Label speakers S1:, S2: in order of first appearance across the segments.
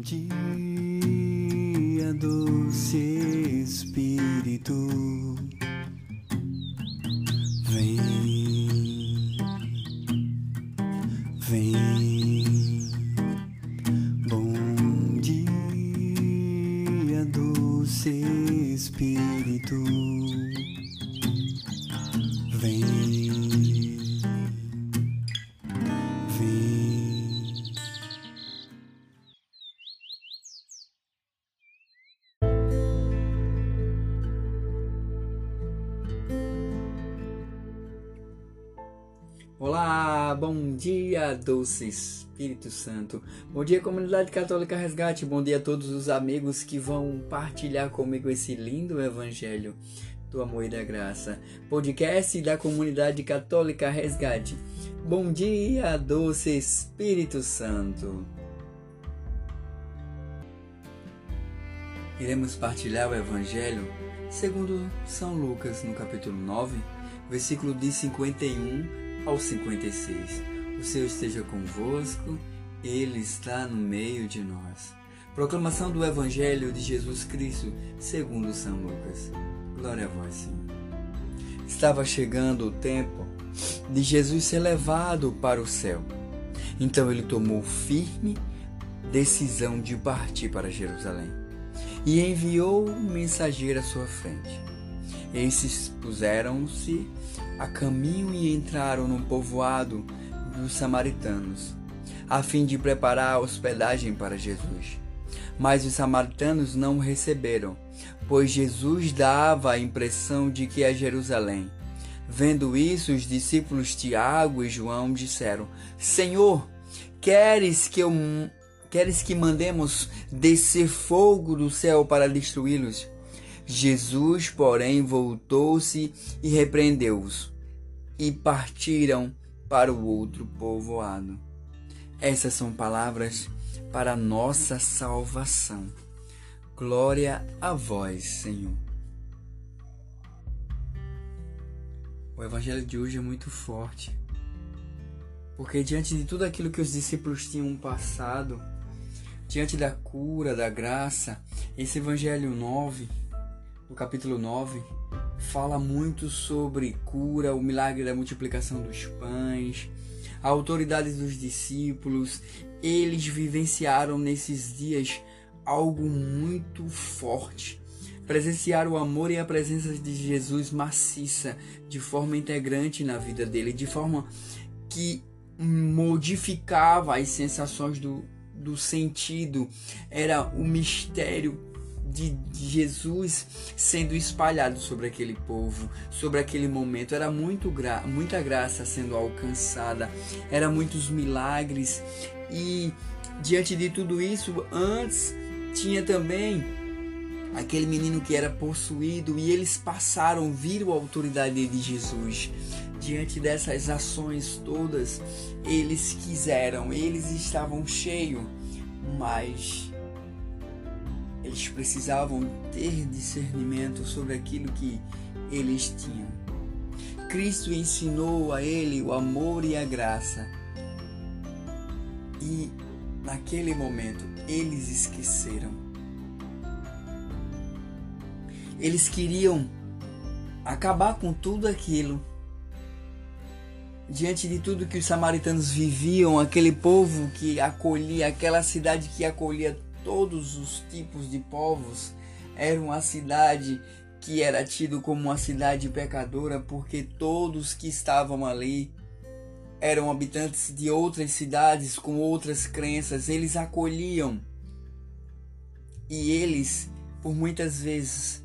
S1: dia, doce Espírito, vem, vem. Bom dia, doce Espírito, vem, vem.
S2: Bom dia, doce Espírito Santo. Bom dia, comunidade católica Resgate. Bom dia a todos os amigos que vão partilhar comigo esse lindo evangelho do amor e da graça. Podcast da comunidade católica Resgate. Bom dia, doce Espírito Santo. Iremos partilhar o evangelho segundo São Lucas, no capítulo 9, versículo de 51 ao 56. O Senhor esteja convosco, Ele está no meio de nós. Proclamação do Evangelho de Jesus Cristo, segundo São Lucas. Glória a vós, Senhor. Estava chegando o tempo de Jesus ser levado para o céu. Então ele tomou firme decisão de partir para Jerusalém e enviou um mensageiro à sua frente. Esses puseram-se a caminho e entraram no povoado dos samaritanos, a fim de preparar a hospedagem para Jesus. Mas os samaritanos não o receberam, pois Jesus dava a impressão de que é Jerusalém. Vendo isso, os discípulos Tiago e João disseram: Senhor, queres que eu queres que mandemos descer fogo do céu para destruí-los? Jesus, porém, voltou-se e repreendeu-os, e partiram para o outro povoado. Essas são palavras para nossa salvação. Glória a vós, Senhor. O evangelho de hoje é muito forte, porque diante de tudo aquilo que os discípulos tinham passado, diante da cura, da graça, esse evangelho 9 no capítulo 9, fala muito sobre cura, o milagre da multiplicação dos pães, a autoridade dos discípulos. Eles vivenciaram nesses dias algo muito forte. Presenciaram o amor e a presença de Jesus maciça, de forma integrante na vida dele, de forma que modificava as sensações do, do sentido. Era o mistério de Jesus sendo espalhado sobre aquele povo, sobre aquele momento. Era muito gra muita graça sendo alcançada, era muitos milagres e diante de tudo isso, antes tinha também aquele menino que era possuído e eles passaram, viram a autoridade de Jesus. Diante dessas ações todas, eles quiseram, eles estavam cheios, mas eles precisavam ter discernimento sobre aquilo que eles tinham. Cristo ensinou a ele o amor e a graça. E naquele momento eles esqueceram. Eles queriam acabar com tudo aquilo. Diante de tudo que os samaritanos viviam, aquele povo que acolhia, aquela cidade que acolhia todos os tipos de povos. Era uma cidade que era tido como uma cidade pecadora porque todos que estavam ali eram habitantes de outras cidades com outras crenças, eles acolhiam. E eles, por muitas vezes,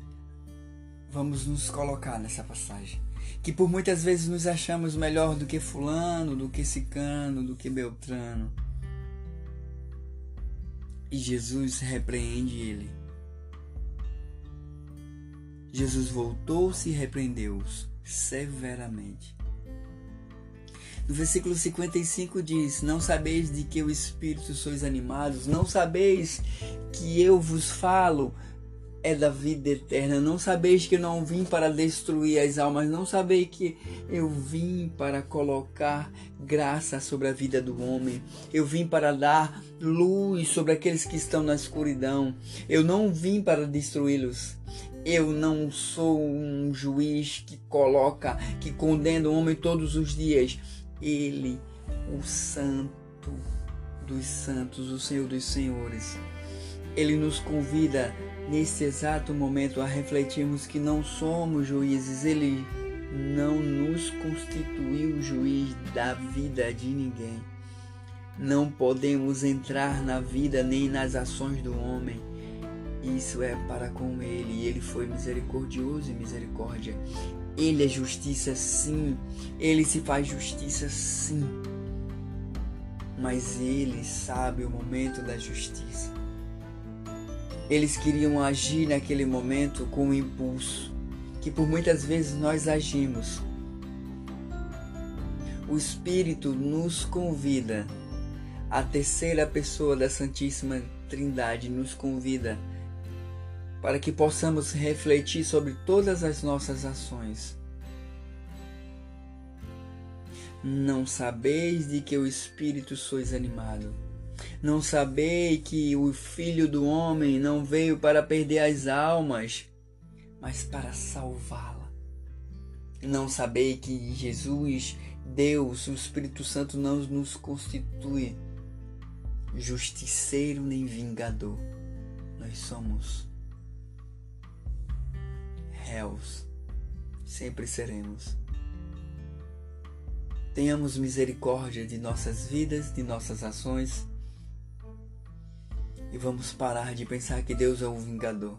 S2: vamos nos colocar nessa passagem, que por muitas vezes nos achamos melhor do que fulano, do que cicano, do que beltrano e Jesus repreende ele. Jesus voltou-se e repreendeu-os severamente. No versículo 55 diz: Não sabeis de que o Espírito sois animados, não sabeis que eu vos falo é da vida eterna. Não sabeis que eu não vim para destruir as almas, não sabeis que eu vim para colocar graça sobre a vida do homem. Eu vim para dar luz sobre aqueles que estão na escuridão. Eu não vim para destruí-los. Eu não sou um juiz que coloca, que condena o homem todos os dias. Ele, o santo dos santos, o Senhor dos senhores. Ele nos convida nesse exato momento a refletirmos que não somos juízes, ele não nos constituiu juiz da vida de ninguém. Não podemos entrar na vida nem nas ações do homem. Isso é para com ele, e ele foi misericordioso e misericórdia. Ele é justiça, sim. Ele se faz justiça, sim. Mas ele sabe o momento da justiça. Eles queriam agir naquele momento com o impulso que por muitas vezes nós agimos. O Espírito nos convida, a terceira pessoa da Santíssima Trindade nos convida para que possamos refletir sobre todas as nossas ações. Não sabeis de que o Espírito sois animado não sabei que o Filho do Homem não veio para perder as almas, mas para salvá-la. Não sabei que Jesus, Deus, o Espírito Santo não nos constitui justiceiro nem vingador. Nós somos réus, sempre seremos. Tenhamos misericórdia de nossas vidas, de nossas ações e vamos parar de pensar que Deus é o vingador.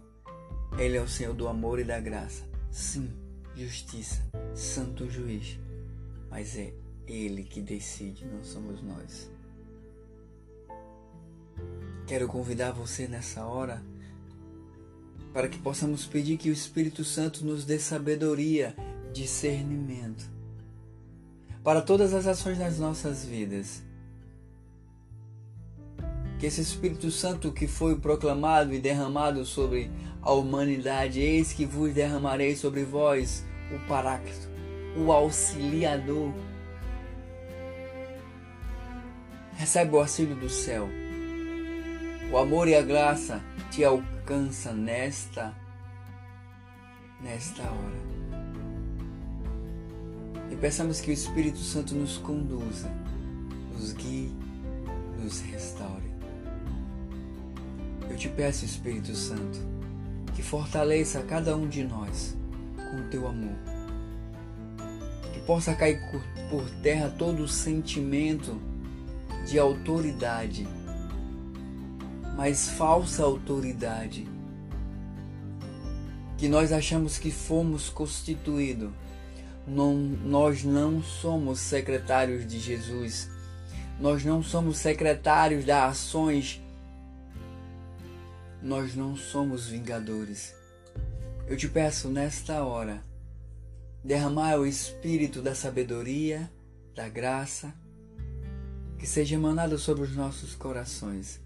S2: Ele é o Senhor do amor e da graça. Sim, justiça, santo juiz. Mas é Ele que decide, não somos nós. Quero convidar você nessa hora para que possamos pedir que o Espírito Santo nos dê sabedoria, discernimento para todas as ações das nossas vidas que esse Espírito Santo que foi proclamado e derramado sobre a humanidade, eis que vos derramarei sobre vós o Paráclito, o Auxiliador. Recebe o auxílio do céu. O amor e a graça te alcança nesta nesta hora. E peçamos que o Espírito Santo nos conduza, nos guie, nos restaure. Te peço, Espírito Santo, que fortaleça cada um de nós com o teu amor. Que possa cair por terra todo o sentimento de autoridade, mas falsa autoridade, que nós achamos que fomos constituídos. Não, nós não somos secretários de Jesus, nós não somos secretários das ações nós não somos vingadores. Eu te peço nesta hora, derramar o espírito da sabedoria, da graça, que seja emanado sobre os nossos corações,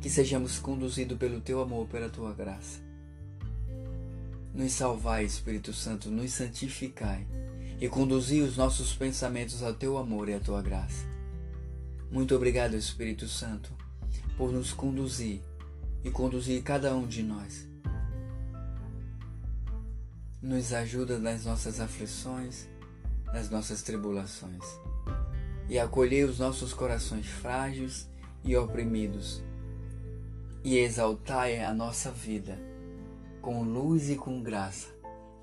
S2: que sejamos conduzidos pelo teu amor, pela tua graça. Nos salvai, Espírito Santo, nos santificai e conduzi os nossos pensamentos ao teu amor e à tua graça. Muito obrigado, Espírito Santo, por nos conduzir e conduzir cada um de nós. Nos ajuda nas nossas aflições, nas nossas tribulações, e acolher os nossos corações frágeis e oprimidos, e exaltai a nossa vida com luz e com graça,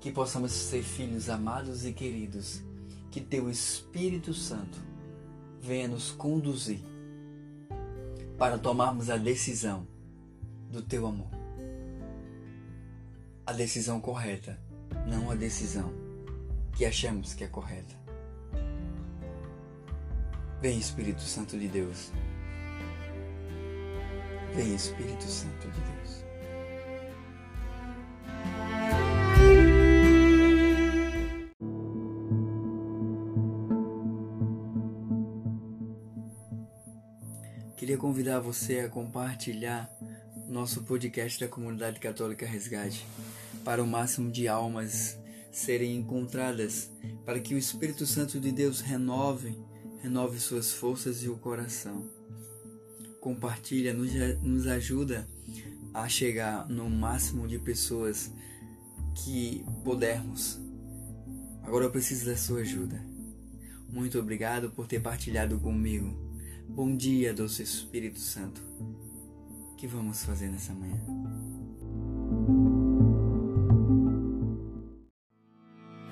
S2: que possamos ser filhos amados e queridos, que Teu Espírito Santo venha nos conduzir para tomarmos a decisão do teu amor. A decisão correta, não a decisão que achamos que é correta. Vem Espírito Santo de Deus. Vem Espírito Santo de Deus. Queria convidar você a compartilhar nosso podcast da Comunidade Católica Resgate para o máximo de almas serem encontradas, para que o Espírito Santo de Deus renove, renove suas forças e o coração. Compartilha, nos, nos ajuda a chegar no máximo de pessoas que pudermos. Agora eu preciso da sua ajuda. Muito obrigado por ter partilhado comigo. Bom dia, doce Espírito Santo. O que vamos fazer nessa manhã?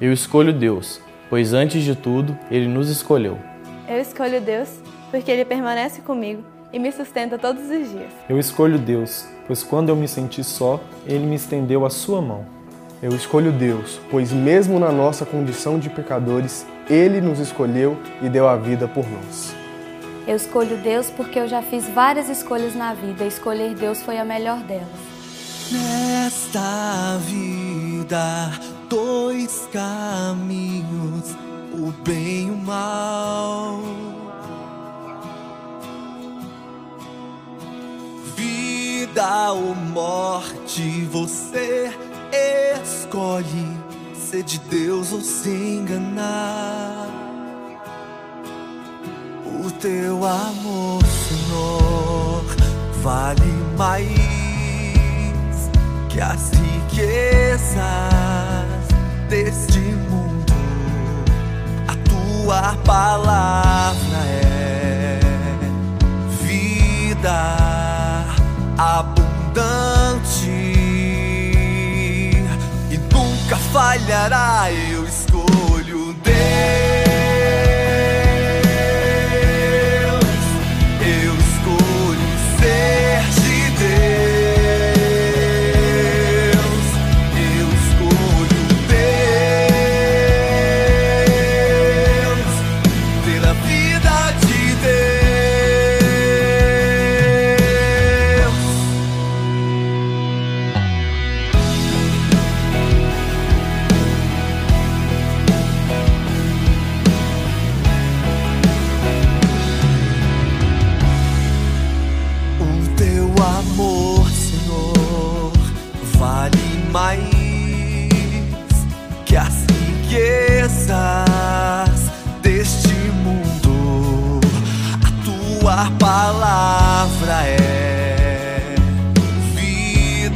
S3: Eu escolho Deus, pois antes de tudo ele nos escolheu.
S4: Eu escolho Deus porque ele permanece comigo e me sustenta todos os dias.
S5: Eu escolho Deus, pois quando eu me senti só, ele me estendeu a sua mão.
S6: Eu escolho Deus, pois mesmo na nossa condição de pecadores, ele nos escolheu e deu a vida por nós.
S7: Eu escolho Deus porque eu já fiz várias escolhas na vida escolher Deus foi a melhor delas.
S1: Nesta vida, dois caminhos, o bem e o mal. Vida ou morte, você escolhe ser de Deus ou se enganar. Teu amor, Senhor, vale mais que as riquezas deste mundo. A tua palavra é vida abundante e nunca falhará. Eu escolho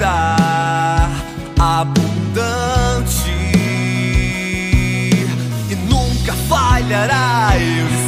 S1: vida abundante e nunca falhará. Eu